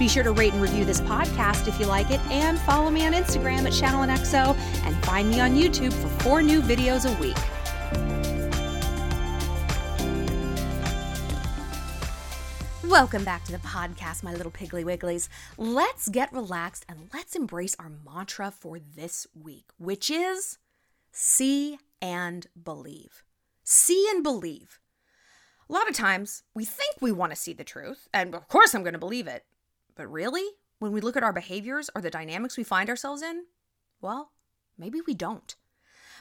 Be sure to rate and review this podcast if you like it, and follow me on Instagram at ShallonXO, and find me on YouTube for four new videos a week. Welcome back to the podcast, my little piggly wigglies. Let's get relaxed and let's embrace our mantra for this week, which is see and believe. See and believe. A lot of times we think we want to see the truth, and of course I'm going to believe it. But really, when we look at our behaviors or the dynamics we find ourselves in, well, maybe we don't.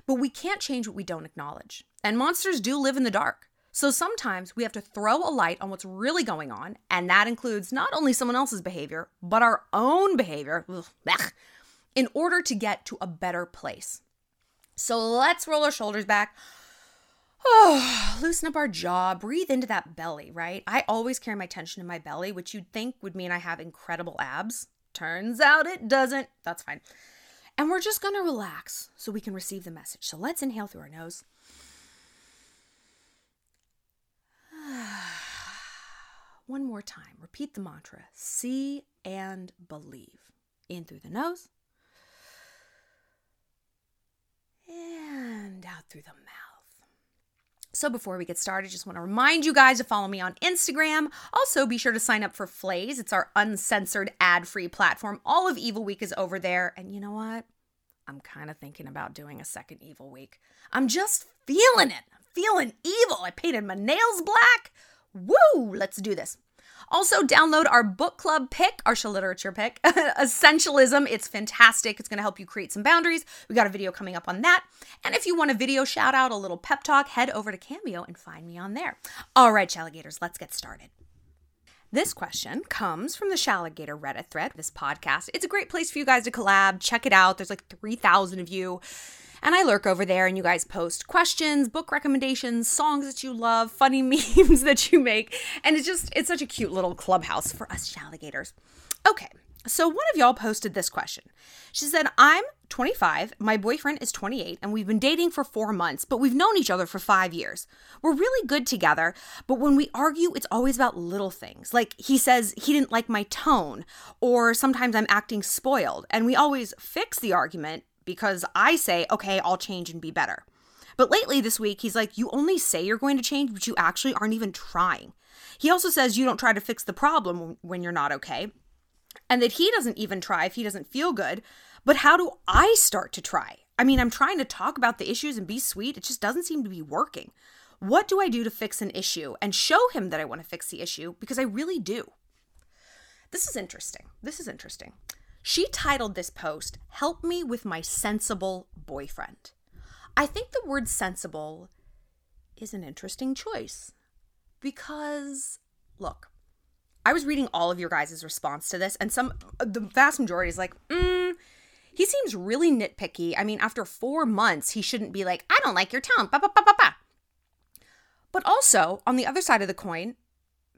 But we can't change what we don't acknowledge. And monsters do live in the dark. So sometimes we have to throw a light on what's really going on, and that includes not only someone else's behavior, but our own behavior, in order to get to a better place. So let's roll our shoulders back. Oh, loosen up our jaw, breathe into that belly, right? I always carry my tension in my belly, which you'd think would mean I have incredible abs. Turns out it doesn't. That's fine. And we're just gonna relax so we can receive the message. So let's inhale through our nose. One more time. Repeat the mantra see and believe. In through the nose and out through the mouth. So before we get started, just want to remind you guys to follow me on Instagram. Also, be sure to sign up for Flaze. It's our uncensored ad-free platform. All of Evil Week is over there. And you know what? I'm kind of thinking about doing a second Evil Week. I'm just feeling it. I'm feeling evil. I painted my nails black. Woo! Let's do this. Also, download our book club pick, our literature pick, Essentialism. It's fantastic. It's going to help you create some boundaries. We got a video coming up on that. And if you want a video shout out, a little pep talk, head over to Cameo and find me on there. All right, Shalligators, let's get started. This question comes from the Shalligator Reddit thread, this podcast. It's a great place for you guys to collab. Check it out. There's like 3,000 of you. And I lurk over there and you guys post questions, book recommendations, songs that you love, funny memes that you make. And it's just, it's such a cute little clubhouse for us alligators. Okay, so one of y'all posted this question. She said, I'm 25, my boyfriend is 28, and we've been dating for four months, but we've known each other for five years. We're really good together, but when we argue, it's always about little things. Like he says he didn't like my tone, or sometimes I'm acting spoiled, and we always fix the argument because I say, okay, I'll change and be better. But lately this week, he's like, you only say you're going to change, but you actually aren't even trying. He also says you don't try to fix the problem when you're not okay, and that he doesn't even try if he doesn't feel good. But how do I start to try? I mean, I'm trying to talk about the issues and be sweet. It just doesn't seem to be working. What do I do to fix an issue and show him that I want to fix the issue? Because I really do. This is interesting. This is interesting. She titled this post, Help Me with My Sensible Boyfriend. I think the word sensible is an interesting choice because, look, I was reading all of your guys' response to this, and some, the vast majority is like, mm, he seems really nitpicky. I mean, after four months, he shouldn't be like, I don't like your tone, ba ba ba ba ba. But also, on the other side of the coin,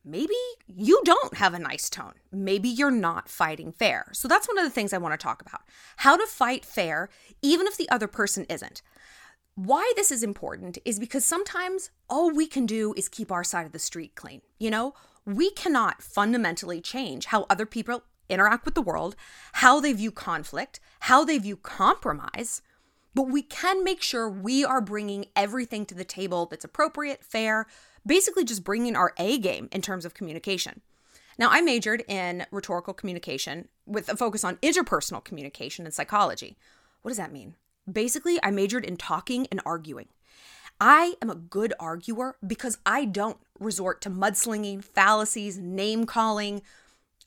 maybe you don't have a nice tone. Maybe you're not fighting fair. So that's one of the things I want to talk about how to fight fair, even if the other person isn't. Why this is important is because sometimes all we can do is keep our side of the street clean. You know, we cannot fundamentally change how other people interact with the world, how they view conflict, how they view compromise. But we can make sure we are bringing everything to the table that's appropriate, fair, basically just bringing our A game in terms of communication. Now, I majored in rhetorical communication with a focus on interpersonal communication and psychology. What does that mean? Basically, I majored in talking and arguing. I am a good arguer because I don't resort to mudslinging, fallacies, name calling.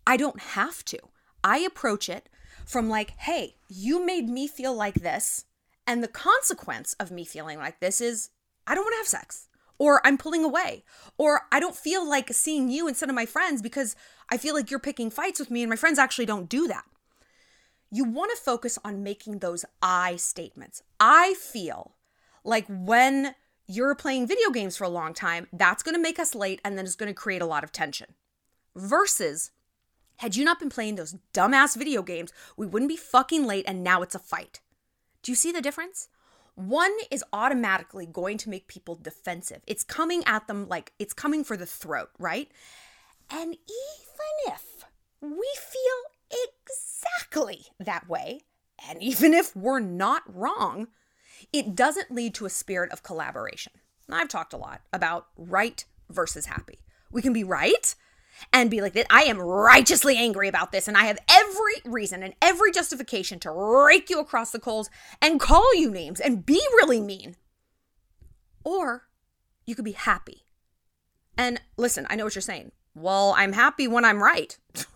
I don't have to. I approach it from like, hey, you made me feel like this. And the consequence of me feeling like this is I don't want to have sex or I'm pulling away, or I don't feel like seeing you instead of my friends because I feel like you're picking fights with me and my friends actually don't do that. You want to focus on making those I statements. I feel Like when you're playing video games for a long time, that's going to make us late and then it's going to create a lot of tension. Versus, had you not been playing those dumbass video games, we wouldn't be fucking late and now it's a fight. Do you see the difference? One is automatically going to make people defensive. It's coming at them like it's coming for the throat, right? And even if we feel exactly that way, and even if we're not wrong, it doesn't lead to a spirit of collaboration. I've talked a lot about right versus happy. We can be right and be like that I am righteously angry about this and I have every reason and every justification to rake you across the coals and call you names and be really mean. Or you could be happy. And listen, I know what you're saying. Well, I'm happy when I'm right.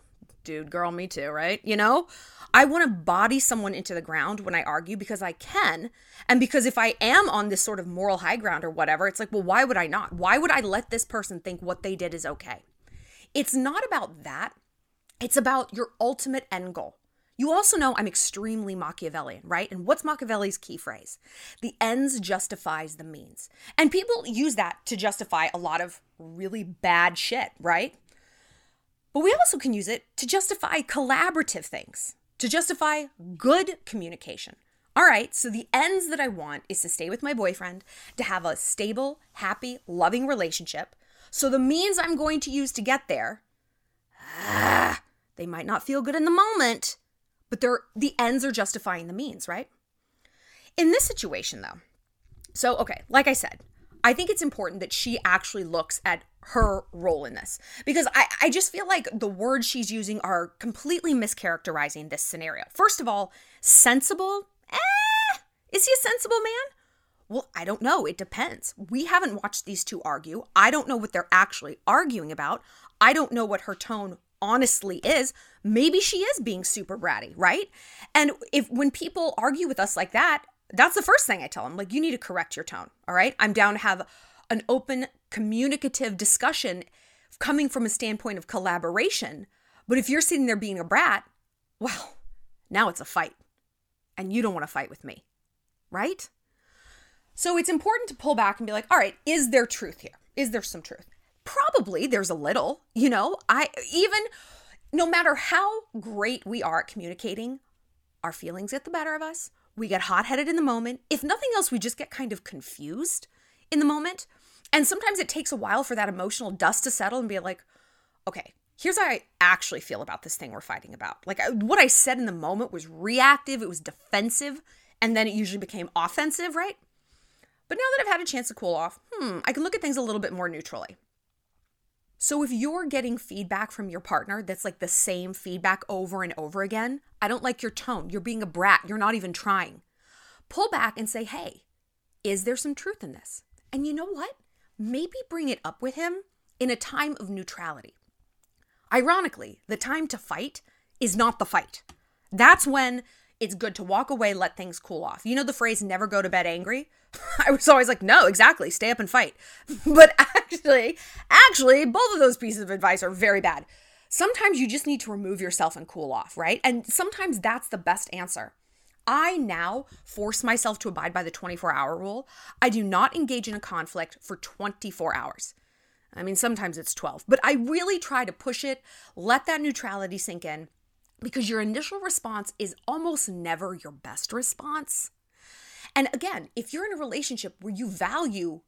Dude, girl, me too, right? You know? I want to body someone into the ground when I argue because I can. And because if I am on this sort of moral high ground or whatever, it's like, well, why would I not? Why would I let this person think what they did is okay? It's not about that. It's about your ultimate end goal. You also know I'm extremely Machiavellian, right? And what's Machiavelli's key phrase? The ends justifies the means. And people use that to justify a lot of really bad shit, right? But we also can use it to justify collaborative things, to justify good communication. All right, so the ends that I want is to stay with my boyfriend, to have a stable, happy, loving relationship, so the means I'm going to use to get there, ah, they might not feel good in the moment, but they're the ends are justifying the means, right? In this situation though, so okay, like I said, I think it's important that she actually looks at her role in this because I, I just feel like the words she's using are completely mischaracterizing this scenario. First of all, sensible? Eh, is he a sensible man? Well, I don't know. It depends. We haven't watched these two argue. I don't know what they're actually arguing about. I don't know what her tone honestly is. Maybe she is being super bratty, right? And if when people argue with us like that, that's the first thing I tell them. Like, you need to correct your tone. All right. I'm down to have an open, communicative discussion coming from a standpoint of collaboration. But if you're sitting there being a brat, well, now it's a fight. And you don't want to fight with me, right? So it's important to pull back and be like, all right, is there truth here? Is there some truth? Probably there's a little, you know, I even no matter how great we are at communicating, our feelings get the better of us. We get hot headed in the moment. If nothing else, we just get kind of confused in the moment. And sometimes it takes a while for that emotional dust to settle and be like, okay, here's how I actually feel about this thing we're fighting about. Like uh, what I said in the moment was reactive, it was defensive, and then it usually became offensive, right? But now that I've had a chance to cool off, hmm, I can look at things a little bit more neutrally. So if you're getting feedback from your partner that's like the same feedback over and over again, I don't like your tone. You're being a brat. You're not even trying. Pull back and say, hey, is there some truth in this? And you know what? Maybe bring it up with him in a time of neutrality. Ironically, the time to fight is not the fight. That's when it's good to walk away, let things cool off. You know the phrase never go to bed angry? I was always like, no, exactly, stay up and fight. But actually, actually, both of those pieces of advice are very bad. Sometimes you just need to remove yourself and cool off, right? And sometimes that's the best answer. I now force myself to abide by the 24 hour rule. I do not engage in a conflict for 24 hours. I mean, sometimes it's 12, but I really try to push it, let that neutrality sink in, because your initial response is almost never your best response. And again, if you're in a relationship where you value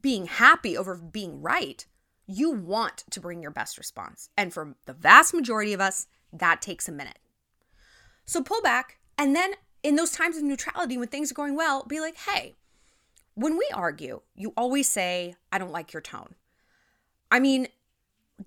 being happy over being right, you want to bring your best response. And for the vast majority of us, that takes a minute. So pull back. And then in those times of neutrality, when things are going well, be like, hey, when we argue, you always say, I don't like your tone. I mean,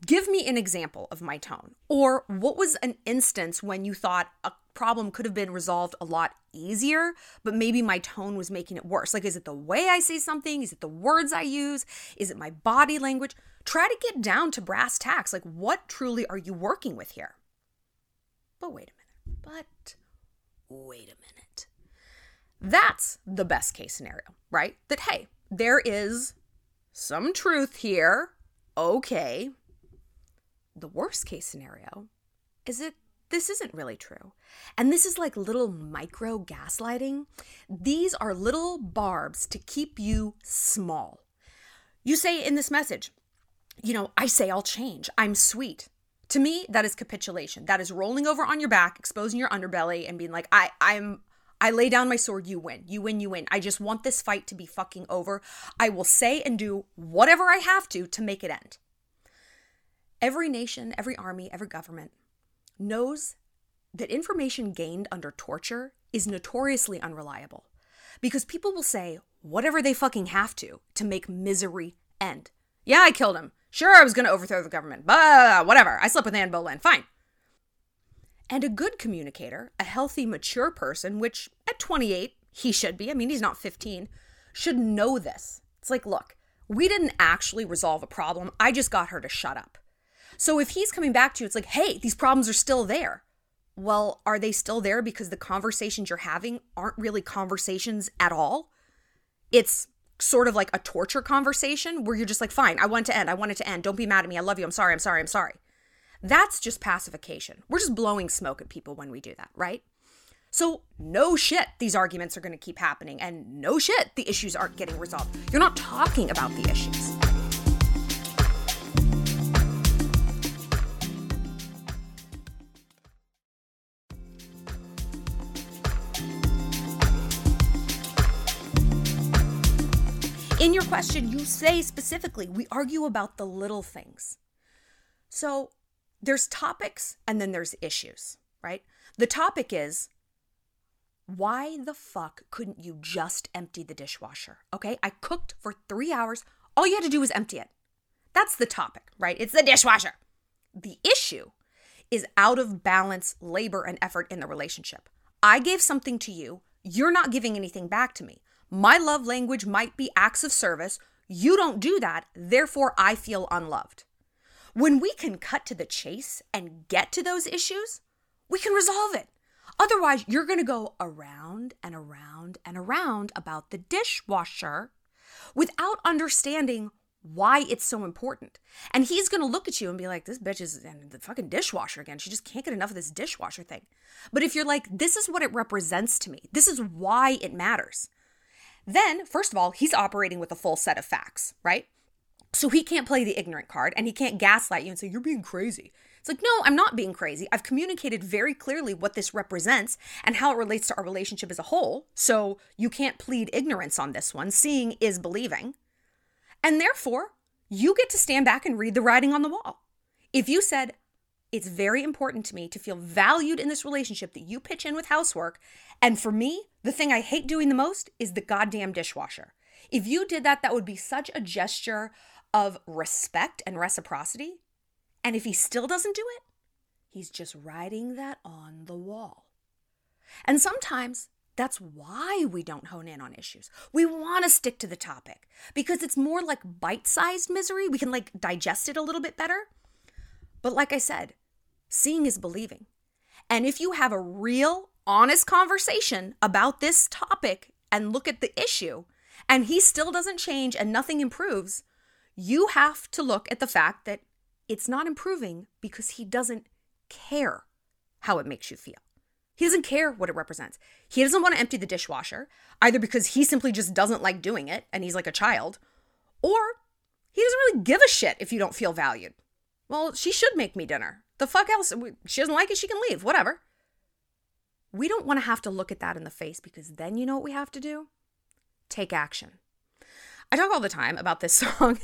give me an example of my tone. Or what was an instance when you thought a problem could have been resolved a lot easier, but maybe my tone was making it worse? Like, is it the way I say something? Is it the words I use? Is it my body language? Try to get down to brass tacks. Like, what truly are you working with here? But wait a minute. But wait a minute. That's the best case scenario, right? That, hey, there is some truth here. Okay, the worst case scenario is that this isn't really true. And this is like little micro gaslighting. These are little barbs to keep you small. You say in this message, you know, I say I'll change. I'm sweet. To me, that is capitulation. That is rolling over on your back, exposing your underbelly, and being like, I, I'm I lay down my sword, you win. You win, you win. I just want this fight to be fucking over. I will say and do whatever I have to to make it end. Every nation, every army, every government knows that information gained under torture is notoriously unreliable because people will say whatever they fucking have to to make misery end. Yeah, I killed him. Sure, I was going to overthrow the government, but uh, uh, uh, whatever. I slept with Anne Boleyn. Fine. And a good communicator, a healthy, mature person, which at 28, he should be, I mean, he's not 15, should know this. It's like, look, we didn't actually resolve a problem. I just got her to shut up. So if he's coming back to you, it's like, hey, these problems are still there. Well, are they still there because the conversations you're having aren't really conversations at all? It's sort of like a torture conversation where you're just like, fine, I want it to end. I want it to end. Don't be mad at me. I love you. I'm sorry. I'm sorry. I'm sorry. That's just pacification. We're just blowing smoke at people when we do that, right? So, no shit, these arguments are going to keep happening. And no shit, the issues aren't getting resolved. You're not talking about the issues. Question, you say specifically, we argue about the little things. So there's topics and then there's issues, right? The topic is, why the fuck couldn't you just empty the dishwasher? Okay, I cooked for three hours. All you had to do was empty it. That's the topic, right? It's the dishwasher. The issue is out of balance labor and effort in the relationship. I gave something to you, you're not giving anything back to me. My love language might be acts of service. You don't do that, therefore, I feel unloved. When we can cut to the chase and get to those issues, we can resolve it. Otherwise, you're going to go around and around and around about the dishwasher without understanding why it's so important. And he's going to look at you and be like, this bitch is in the fucking dishwasher again. She just can't get enough of this dishwasher thing. But if you're like, this is what it represents to me, this is why it matters, then, first of all, he's operating with a full set of facts, right? So he can't play the ignorant card and he can't gaslight you and say, you're being crazy. It's like, no, I'm not being crazy. I've communicated very clearly what this represents and how it relates to our relationship as a whole. So you can't plead ignorance on this one. Seeing is believing. And therefore, you get to stand back and read the writing on the wall. If you said, it's very important to me to feel valued in this relationship that you pitch in with housework. And for me, the thing I hate doing the most is the goddamn dishwasher. If you did that, that would be such a gesture of respect and reciprocity. And if he still doesn't do it, he's just writing that on the wall. And sometimes that's why we don't hone in on issues. We want to stick to the topic because it's more like bite sized misery. We can like digest it a little bit better. But like I said, Seeing is believing. And if you have a real, honest conversation about this topic and look at the issue, and he still doesn't change and nothing improves, you have to look at the fact that it's not improving because he doesn't care how it makes you feel. He doesn't care what it represents. He doesn't want to empty the dishwasher, either because he simply just doesn't like doing it and he's like a child, or he doesn't really give a shit if you don't feel valued. Well, she should make me dinner. The fuck else? She doesn't like it, she can leave, whatever. We don't want to have to look at that in the face because then you know what we have to do? Take action. I talk all the time about this song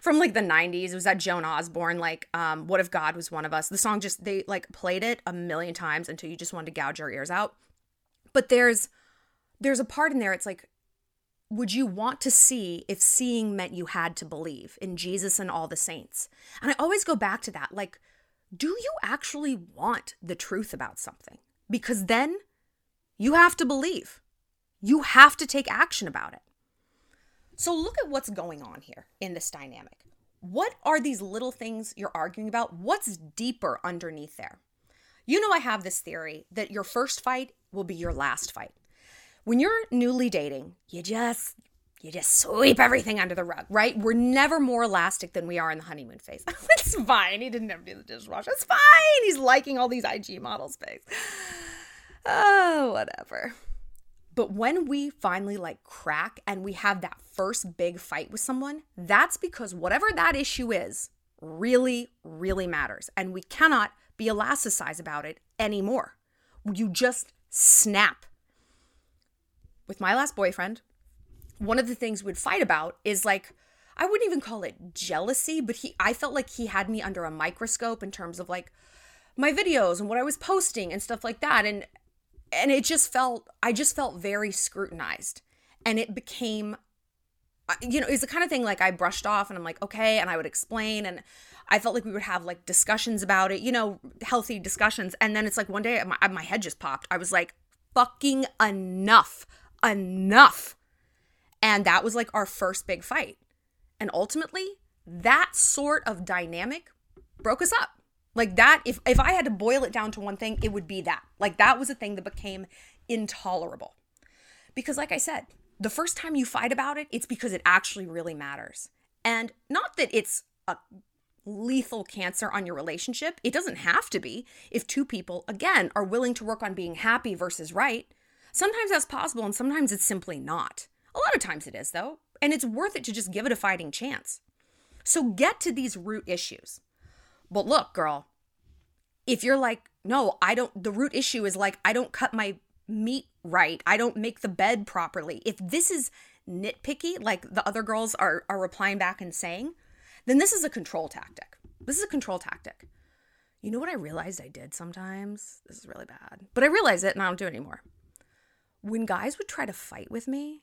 from like the 90s. It was that Joan Osborne, like, um, What if God was one of us? The song just, they like played it a million times until you just wanted to gouge your ears out. But there's, there's a part in there, it's like, would you want to see if seeing meant you had to believe in Jesus and all the saints? And I always go back to that. Like, do you actually want the truth about something? Because then you have to believe. You have to take action about it. So look at what's going on here in this dynamic. What are these little things you're arguing about? What's deeper underneath there? You know, I have this theory that your first fight will be your last fight. When you're newly dating, you just you just sweep everything under the rug, right? We're never more elastic than we are in the honeymoon phase. it's fine. He didn't ever do the dishwasher. It's fine. He's liking all these IG models' face. Oh, whatever. But when we finally like crack and we have that first big fight with someone, that's because whatever that issue is really, really matters. And we cannot be elasticized about it anymore. You just snap. With my last boyfriend, one of the things we'd fight about is like I wouldn't even call it jealousy, but he I felt like he had me under a microscope in terms of like my videos and what I was posting and stuff like that and and it just felt I just felt very scrutinized and it became uh, you know, it's the kind of thing like I brushed off and I'm like, okay, and I would explain and I felt like we would have like discussions about it, you know, healthy discussions. And then it's like one day my, my head just popped. I was like, fucking enough, enough. And that was like our first big fight. And ultimately, that sort of dynamic broke us up. Like that, if, if I had to boil it down to one thing, it would be that. Like that was a thing that became intolerable. Because, like I said, the first time you fight about it, it's because it actually really matters. And not that it's a lethal cancer on your relationship. It doesn't have to be if two people, again, are willing to work on being happy versus right. Sometimes that's possible and sometimes it's simply not. A lot of times it is, though, and it's worth it to just give it a fighting chance. So get to these root issues. But look, girl, if you're like, no, I don't, the root issue is like, I don't cut my meat right, I don't make the bed properly. If this is nitpicky, like the other girls are, are replying back and saying, then this is a control tactic. This is a control tactic. You know what I realized I did sometimes? This is really bad, but I realize it and I don't do it anymore. When guys would try to fight with me,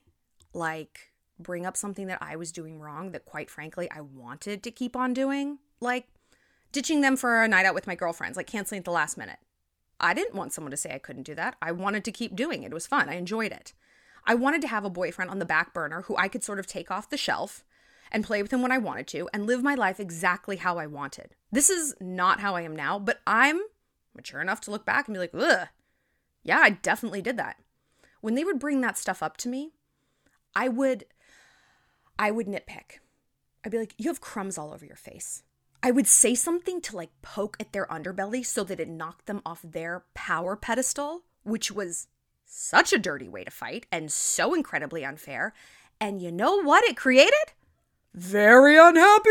like bring up something that I was doing wrong that quite frankly I wanted to keep on doing, like ditching them for a night out with my girlfriends, like canceling at the last minute. I didn't want someone to say I couldn't do that. I wanted to keep doing it. It was fun. I enjoyed it. I wanted to have a boyfriend on the back burner who I could sort of take off the shelf and play with him when I wanted to and live my life exactly how I wanted. This is not how I am now, but I'm mature enough to look back and be like, ugh, yeah, I definitely did that. When they would bring that stuff up to me, I would I would nitpick. I'd be like, "You have crumbs all over your face." I would say something to like poke at their underbelly so that it knocked them off their power pedestal, which was such a dirty way to fight and so incredibly unfair. And you know what it created? Very unhappy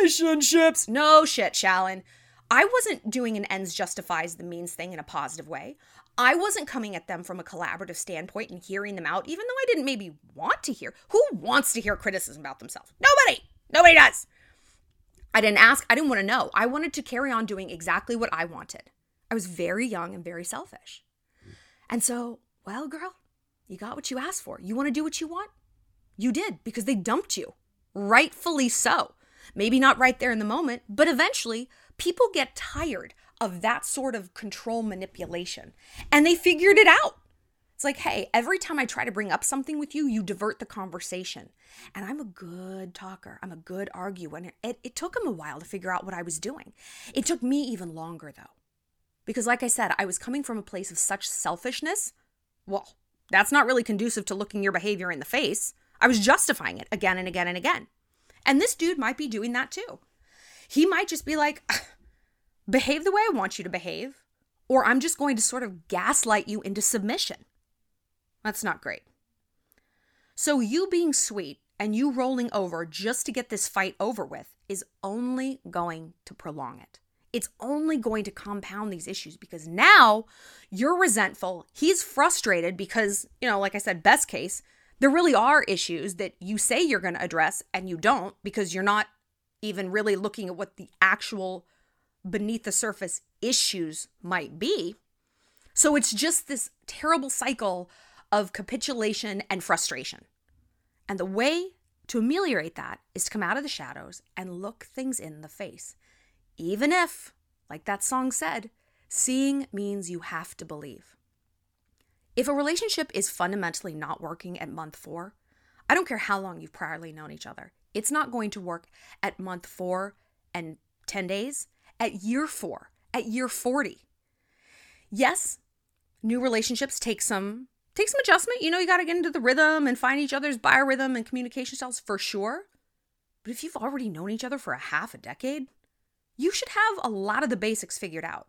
relationships. No shit, Shallon. I wasn't doing an ends justifies the means thing in a positive way. I wasn't coming at them from a collaborative standpoint and hearing them out, even though I didn't maybe want to hear. Who wants to hear criticism about themselves? Nobody. Nobody does. I didn't ask. I didn't want to know. I wanted to carry on doing exactly what I wanted. I was very young and very selfish. And so, well, girl, you got what you asked for. You want to do what you want? You did because they dumped you. Rightfully so. Maybe not right there in the moment, but eventually people get tired of that sort of control manipulation. And they figured it out. It's like, hey, every time I try to bring up something with you, you divert the conversation. And I'm a good talker. I'm a good arguer. And it, it took him a while to figure out what I was doing. It took me even longer, though. Because, like I said, I was coming from a place of such selfishness. Well, that's not really conducive to looking your behavior in the face. I was justifying it again and again and again. And this dude might be doing that too. He might just be like, behave the way I want you to behave, or I'm just going to sort of gaslight you into submission. That's not great. So, you being sweet and you rolling over just to get this fight over with is only going to prolong it. It's only going to compound these issues because now you're resentful. He's frustrated because, you know, like I said, best case, there really are issues that you say you're going to address and you don't because you're not even really looking at what the actual beneath the surface issues might be. So it's just this terrible cycle of capitulation and frustration. And the way to ameliorate that is to come out of the shadows and look things in the face. Even if, like that song said, seeing means you have to believe. If a relationship is fundamentally not working at month four, I don't care how long you've priorly known each other, it's not going to work at month four and 10 days at year four, at year 40. Yes, new relationships take some Take some adjustment. You know, you got to get into the rhythm and find each other's biorhythm and communication styles for sure. But if you've already known each other for a half a decade, you should have a lot of the basics figured out.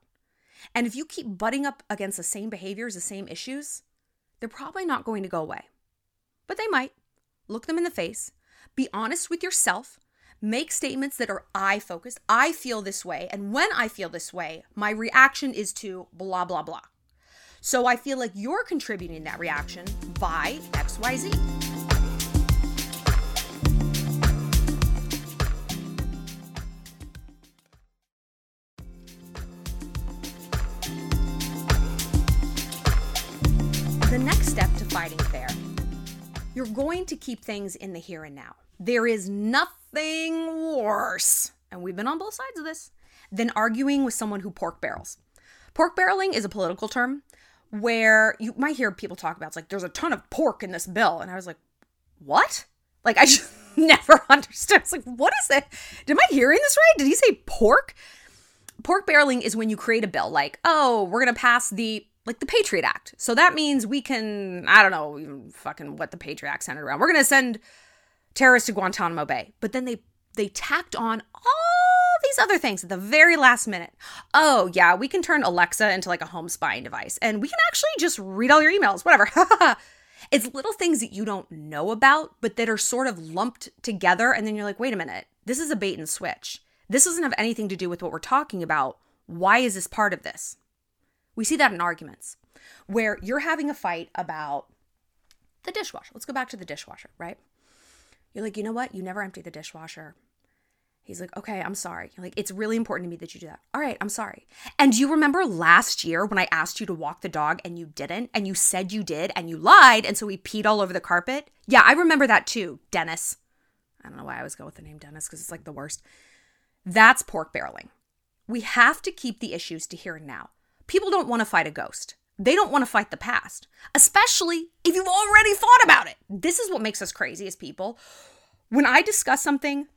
And if you keep butting up against the same behaviors, the same issues, they're probably not going to go away. But they might. Look them in the face. Be honest with yourself. Make statements that are I focused. I feel this way. And when I feel this way, my reaction is to blah, blah, blah. So I feel like you're contributing that reaction by XYZ. The next step to fighting fair, you're going to keep things in the here and now. There is nothing worse, and we've been on both sides of this, than arguing with someone who pork barrels. Pork barreling is a political term where you might hear people talk about it's like there's a ton of pork in this bill and i was like what? Like i just never understood. It's like what is that am i hearing this right? Did he say pork? Pork barreling is when you create a bill like oh we're gonna pass the like the patriot act. So that means we can i don't know fucking what the patriot act centered around. We're gonna send terrorists to guantanamo bay but then they they tacked on all these other things at the very last minute. Oh, yeah, we can turn Alexa into like a home spying device and we can actually just read all your emails, whatever. it's little things that you don't know about, but that are sort of lumped together. And then you're like, wait a minute, this is a bait and switch. This doesn't have anything to do with what we're talking about. Why is this part of this? We see that in arguments where you're having a fight about the dishwasher. Let's go back to the dishwasher, right? You're like, you know what? You never empty the dishwasher. He's like, okay, I'm sorry. You're Like, it's really important to me that you do that. All right, I'm sorry. And do you remember last year when I asked you to walk the dog and you didn't? And you said you did and you lied. And so we peed all over the carpet? Yeah, I remember that too, Dennis. I don't know why I always go with the name Dennis because it's like the worst. That's pork barreling. We have to keep the issues to here and now. People don't want to fight a ghost. They don't want to fight the past, especially if you've already thought about it. This is what makes us crazy as people. When I discuss something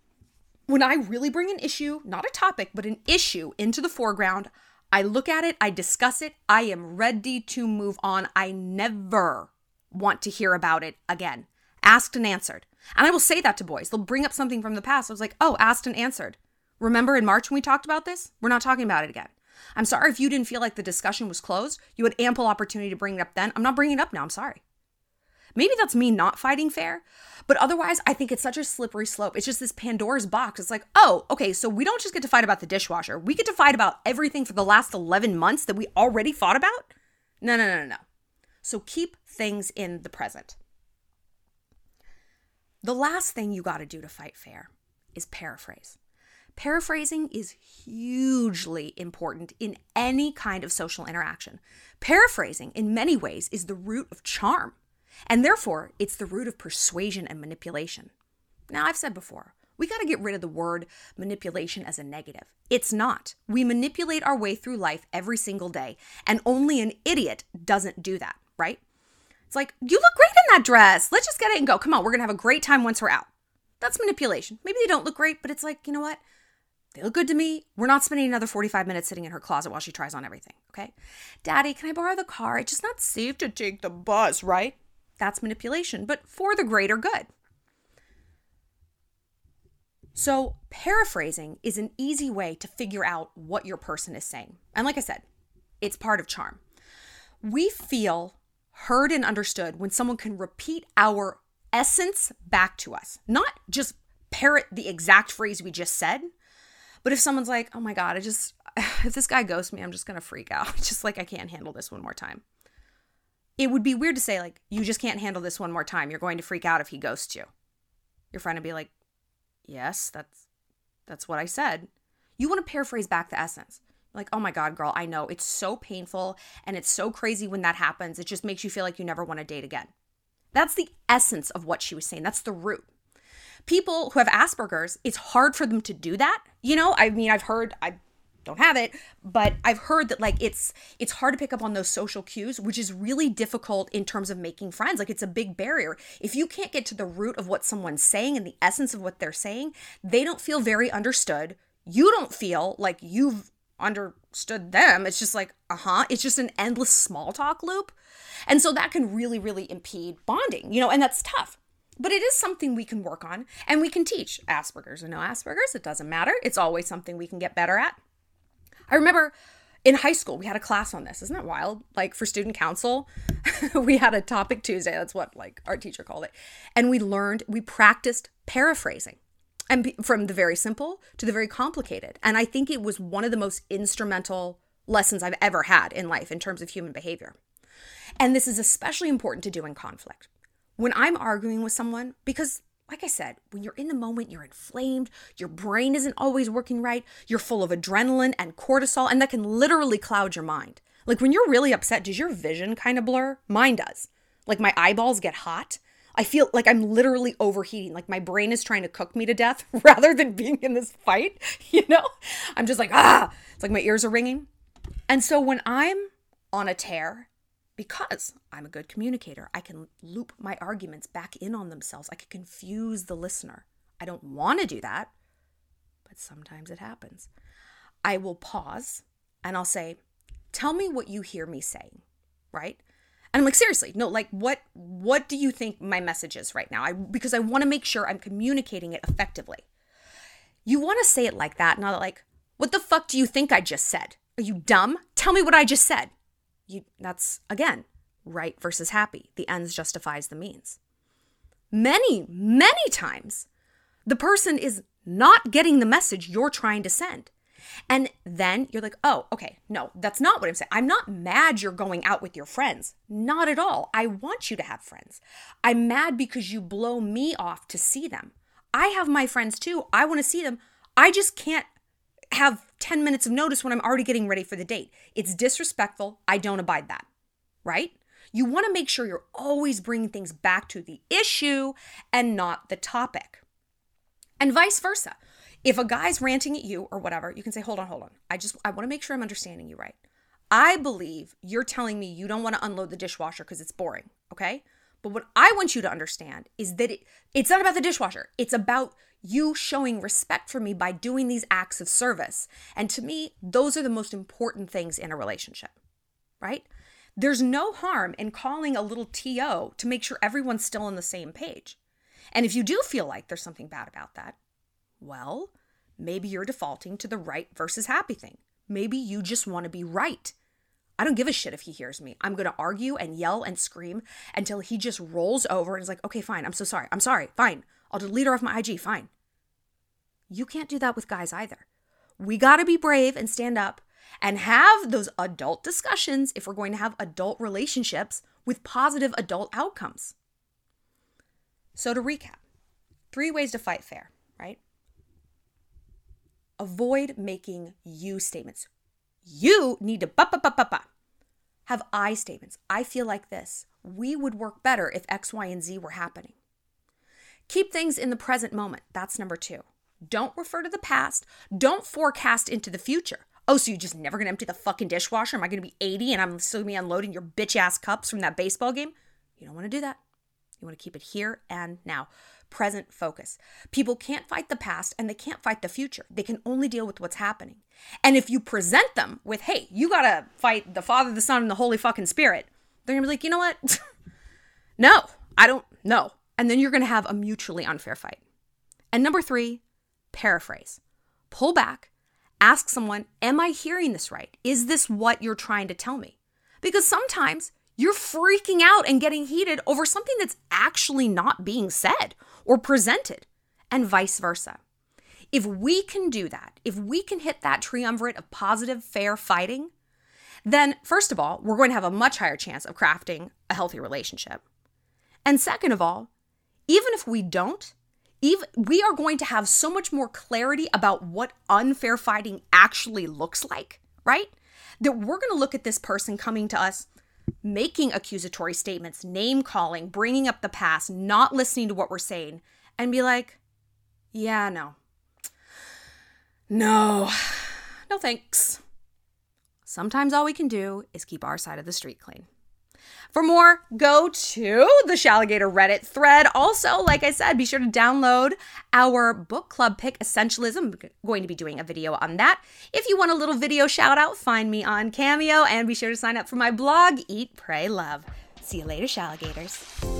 when I really bring an issue, not a topic, but an issue into the foreground, I look at it, I discuss it, I am ready to move on. I never want to hear about it again. Asked and answered. And I will say that to boys. They'll bring up something from the past. I was like, oh, asked and answered. Remember in March when we talked about this? We're not talking about it again. I'm sorry if you didn't feel like the discussion was closed. You had ample opportunity to bring it up then. I'm not bringing it up now. I'm sorry. Maybe that's me not fighting fair, but otherwise, I think it's such a slippery slope. It's just this Pandora's box. It's like, oh, okay, so we don't just get to fight about the dishwasher. We get to fight about everything for the last 11 months that we already fought about? No, no, no, no, no. So keep things in the present. The last thing you got to do to fight fair is paraphrase. Paraphrasing is hugely important in any kind of social interaction. Paraphrasing, in many ways, is the root of charm. And therefore, it's the root of persuasion and manipulation. Now, I've said before, we got to get rid of the word manipulation as a negative. It's not. We manipulate our way through life every single day, and only an idiot doesn't do that, right? It's like, you look great in that dress. Let's just get it and go. Come on, we're going to have a great time once we're out. That's manipulation. Maybe they don't look great, but it's like, you know what? They look good to me. We're not spending another 45 minutes sitting in her closet while she tries on everything, okay? Daddy, can I borrow the car? It's just not safe to take the bus, right? That's manipulation, but for the greater good. So, paraphrasing is an easy way to figure out what your person is saying. And like I said, it's part of charm. We feel heard and understood when someone can repeat our essence back to us, not just parrot the exact phrase we just said, but if someone's like, oh my God, I just, if this guy ghosts me, I'm just gonna freak out. Just like, I can't handle this one more time. It would be weird to say like you just can't handle this one more time. You're going to freak out if he ghosts you. Your friend would be like yes that's that's what i said. You want to paraphrase back the essence. Like oh my god girl i know. It's so painful and it's so crazy when that happens. It just makes you feel like you never want to date again. That's the essence of what she was saying. That's the root people who have asperger's it's hard for them to do that you know i mean i've heard i don't have it but i've heard that like it's it's hard to pick up on those social cues which is really difficult in terms of making friends like it's a big barrier if you can't get to the root of what someone's saying and the essence of what they're saying they don't feel very understood you don't feel like you've understood them. It's just like, uh huh. It's just an endless small talk loop. And so that can really, really impede bonding, you know, and that's tough. But it is something we can work on and we can teach Asperger's or no Asperger's. It doesn't matter. It's always something we can get better at. I remember in high school, we had a class on this. Isn't that wild? Like for student council, we had a topic Tuesday. That's what like our teacher called it. And we learned, we practiced paraphrasing and from the very simple to the very complicated. And I think it was one of the most instrumental lessons I've ever had in life in terms of human behavior. And this is especially important to do in conflict when I'm arguing with someone, because like I said, when you're in the moment, you're inflamed, your brain isn't always working right, you're full of adrenaline and cortisol, and that can literally cloud your mind. Like when you're really upset, does your vision kind of blur? Mine does. Like my eyeballs get hot. I feel like I'm literally overheating, like my brain is trying to cook me to death rather than being in this fight, you know? I'm just like, ah, it's like my ears are ringing. And so when I'm on a tear because I'm a good communicator. I can loop my arguments back in on themselves. I can confuse the listener. I don't want to do that, but sometimes it happens. I will pause and I'll say, "Tell me what you hear me saying." Right? And I'm like, "Seriously, no, like what what do you think my message is right now?" I because I want to make sure I'm communicating it effectively. You want to say it like that, not like, "What the fuck do you think I just said?" Are you dumb? Tell me what I just said you that's again right versus happy. The ends justifies the means. Many many times the person is not getting the message you're trying to send. And then you're like oh okay no that's not what i'm saying. I'm not mad you're going out with your friends. Not at all. I want you to have friends. I'm mad because you blow me off to see them. I have my friends too. I want to see them. I just can't have 10 minutes of notice when I'm already getting ready for the date. It's disrespectful. I don't abide that, right? You want to make sure you're always bringing things back to the issue and not the topic. And vice versa. If a guy's ranting at you or whatever, you can say, hold on, hold on. I just, I want to make sure I'm understanding you right. I believe you're telling me you don't want to unload the dishwasher because it's boring, okay? But what I want you to understand is that it, it's not about the dishwasher. It's about you showing respect for me by doing these acts of service. And to me, those are the most important things in a relationship, right? There's no harm in calling a little TO to make sure everyone's still on the same page. And if you do feel like there's something bad about that, well, maybe you're defaulting to the right versus happy thing. Maybe you just want to be right. I don't give a shit if he hears me. I'm going to argue and yell and scream until he just rolls over and is like, okay, fine. I'm so sorry. I'm sorry. Fine. I'll delete her off my IG. Fine. You can't do that with guys either. We got to be brave and stand up and have those adult discussions if we're going to have adult relationships with positive adult outcomes. So, to recap, three ways to fight fair, right? Avoid making you statements. You need to ba ba ba ba ba. Have I statements. I feel like this. We would work better if X, Y, and Z were happening. Keep things in the present moment. That's number two. Don't refer to the past. Don't forecast into the future. Oh, so you're just never gonna empty the fucking dishwasher? Am I gonna be 80 and I'm still gonna be unloading your bitch ass cups from that baseball game? You don't wanna do that. You wanna keep it here and now. Present focus. People can't fight the past and they can't fight the future. They can only deal with what's happening. And if you present them with, hey, you gotta fight the Father, the Son, and the Holy fucking Spirit, they're gonna be like, you know what? no, I don't, no. And then you're going to have a mutually unfair fight. And number three, paraphrase. Pull back, ask someone, Am I hearing this right? Is this what you're trying to tell me? Because sometimes you're freaking out and getting heated over something that's actually not being said or presented, and vice versa. If we can do that, if we can hit that triumvirate of positive, fair fighting, then first of all, we're going to have a much higher chance of crafting a healthy relationship. And second of all, even if we don't, even we are going to have so much more clarity about what unfair fighting actually looks like, right? That we're going to look at this person coming to us making accusatory statements, name calling, bringing up the past, not listening to what we're saying, and be like, yeah, no. No. No thanks. Sometimes all we can do is keep our side of the street clean. For more, go to the Shalligator Reddit thread. Also, like I said, be sure to download our book club pick Essentialism. I'm going to be doing a video on that. If you want a little video shout out, find me on Cameo and be sure to sign up for my blog, Eat, Pray, Love. See you later, Shalligators.